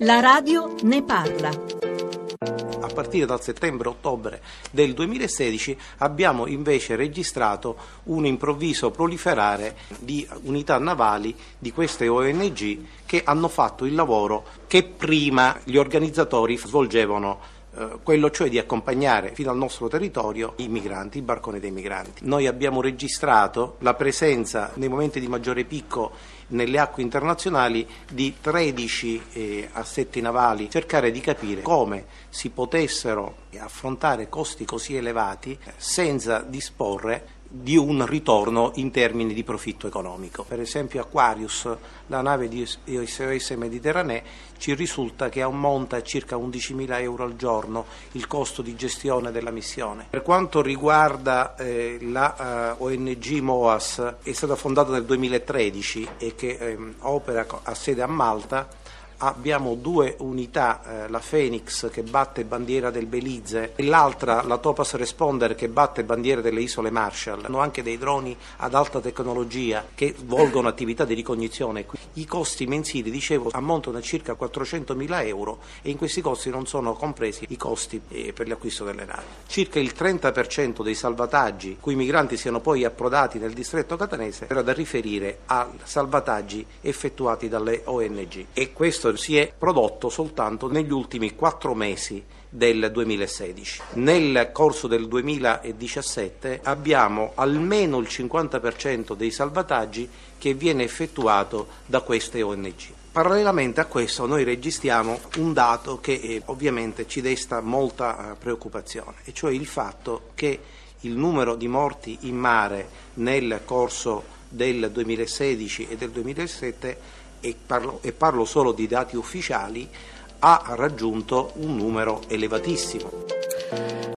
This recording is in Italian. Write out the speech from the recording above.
La radio ne parla. A partire dal settembre-ottobre del 2016 abbiamo invece registrato un improvviso proliferare di unità navali di queste ONG che hanno fatto il lavoro che prima gli organizzatori svolgevano eh, quello cioè di accompagnare fino al nostro territorio i migranti, i barconi dei migranti. Noi abbiamo registrato la presenza nei momenti di maggiore picco nelle acque internazionali di 13 eh, assetti navali, cercare di capire come si potessero affrontare costi così elevati senza disporre di un ritorno in termini di profitto economico. Per esempio Aquarius, la nave di SOS Mediterranee, ci risulta che ammonta a circa 11.000 euro al giorno il costo di gestione della missione. Per quanto riguarda eh, la eh, ONG MOAS, è stata fondata nel 2013 e che eh, opera a sede a Malta, abbiamo due unità, eh, la Phoenix che batte bandiera del Belize e l'altra, la Topaz Responder che batte bandiera delle isole Marshall. Hanno anche dei droni ad alta tecnologia che svolgono attività di ricognizione. I costi mensili, dicevo, ammontano a circa 400 mila euro e in questi costi non sono compresi i costi eh, per l'acquisto delle navi. Circa il 30% dei salvataggi cui i migranti siano poi approdati nel distretto catanese era da riferire a salvataggi effettuati dalle ONG e questo questo si è prodotto soltanto negli ultimi quattro mesi del 2016. Nel corso del 2017 abbiamo almeno il 50% dei salvataggi che viene effettuato da queste ONG. Parallelamente a questo noi registriamo un dato che eh, ovviamente ci desta molta eh, preoccupazione, e cioè il fatto che il numero di morti in mare nel corso del 2016 e del 2017 e parlo, e parlo solo di dati ufficiali, ha raggiunto un numero elevatissimo.